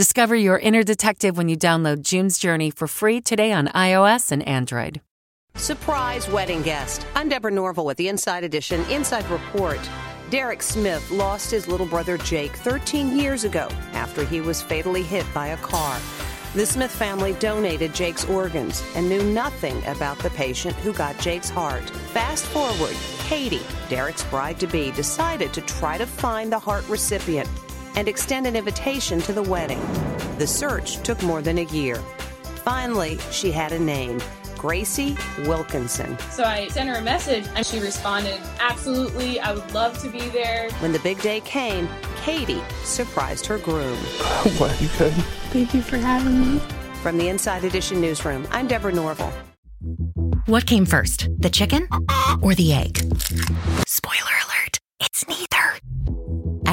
Discover your inner detective when you download June's Journey for free today on iOS and Android. Surprise wedding guest. I'm Deborah Norville with the Inside Edition Inside Report. Derek Smith lost his little brother Jake 13 years ago after he was fatally hit by a car. The Smith family donated Jake's organs and knew nothing about the patient who got Jake's heart. Fast forward, Katie, Derek's bride to be, decided to try to find the heart recipient and extend an invitation to the wedding. The search took more than a year. Finally, she had a name Gracie Wilkinson. So I sent her a message and she responded, Absolutely, I would love to be there. When the big day came, Katie surprised her groom. I'm glad you could. Thank you for having me. From the Inside Edition newsroom, I'm Deborah Norville. What came first, the chicken or the egg?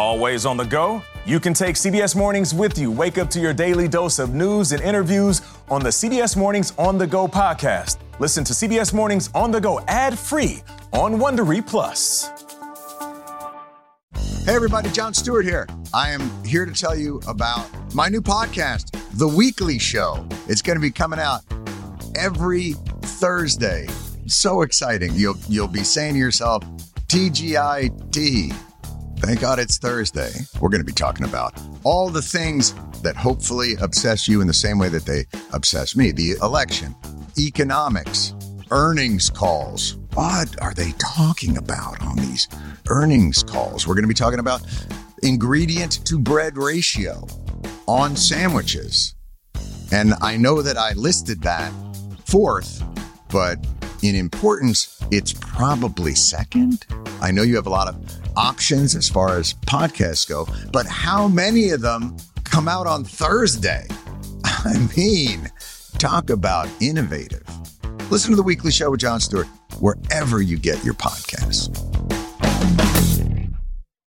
Always on the go? You can take CBS Mornings with you. Wake up to your daily dose of news and interviews on the CBS Mornings On the Go podcast. Listen to CBS Mornings On the Go ad free on Wondery Plus. Hey, everybody, Jon Stewart here. I am here to tell you about my new podcast, The Weekly Show. It's going to be coming out every Thursday. So exciting. You'll, you'll be saying to yourself, TGIT. Thank God it's Thursday. We're going to be talking about all the things that hopefully obsess you in the same way that they obsess me the election, economics, earnings calls. What are they talking about on these earnings calls? We're going to be talking about ingredient to bread ratio on sandwiches. And I know that I listed that fourth, but in importance, it's probably second. I know you have a lot of options as far as podcasts go, but how many of them come out on Thursday? I mean, talk about innovative. Listen to the weekly show with Jon Stewart wherever you get your podcasts.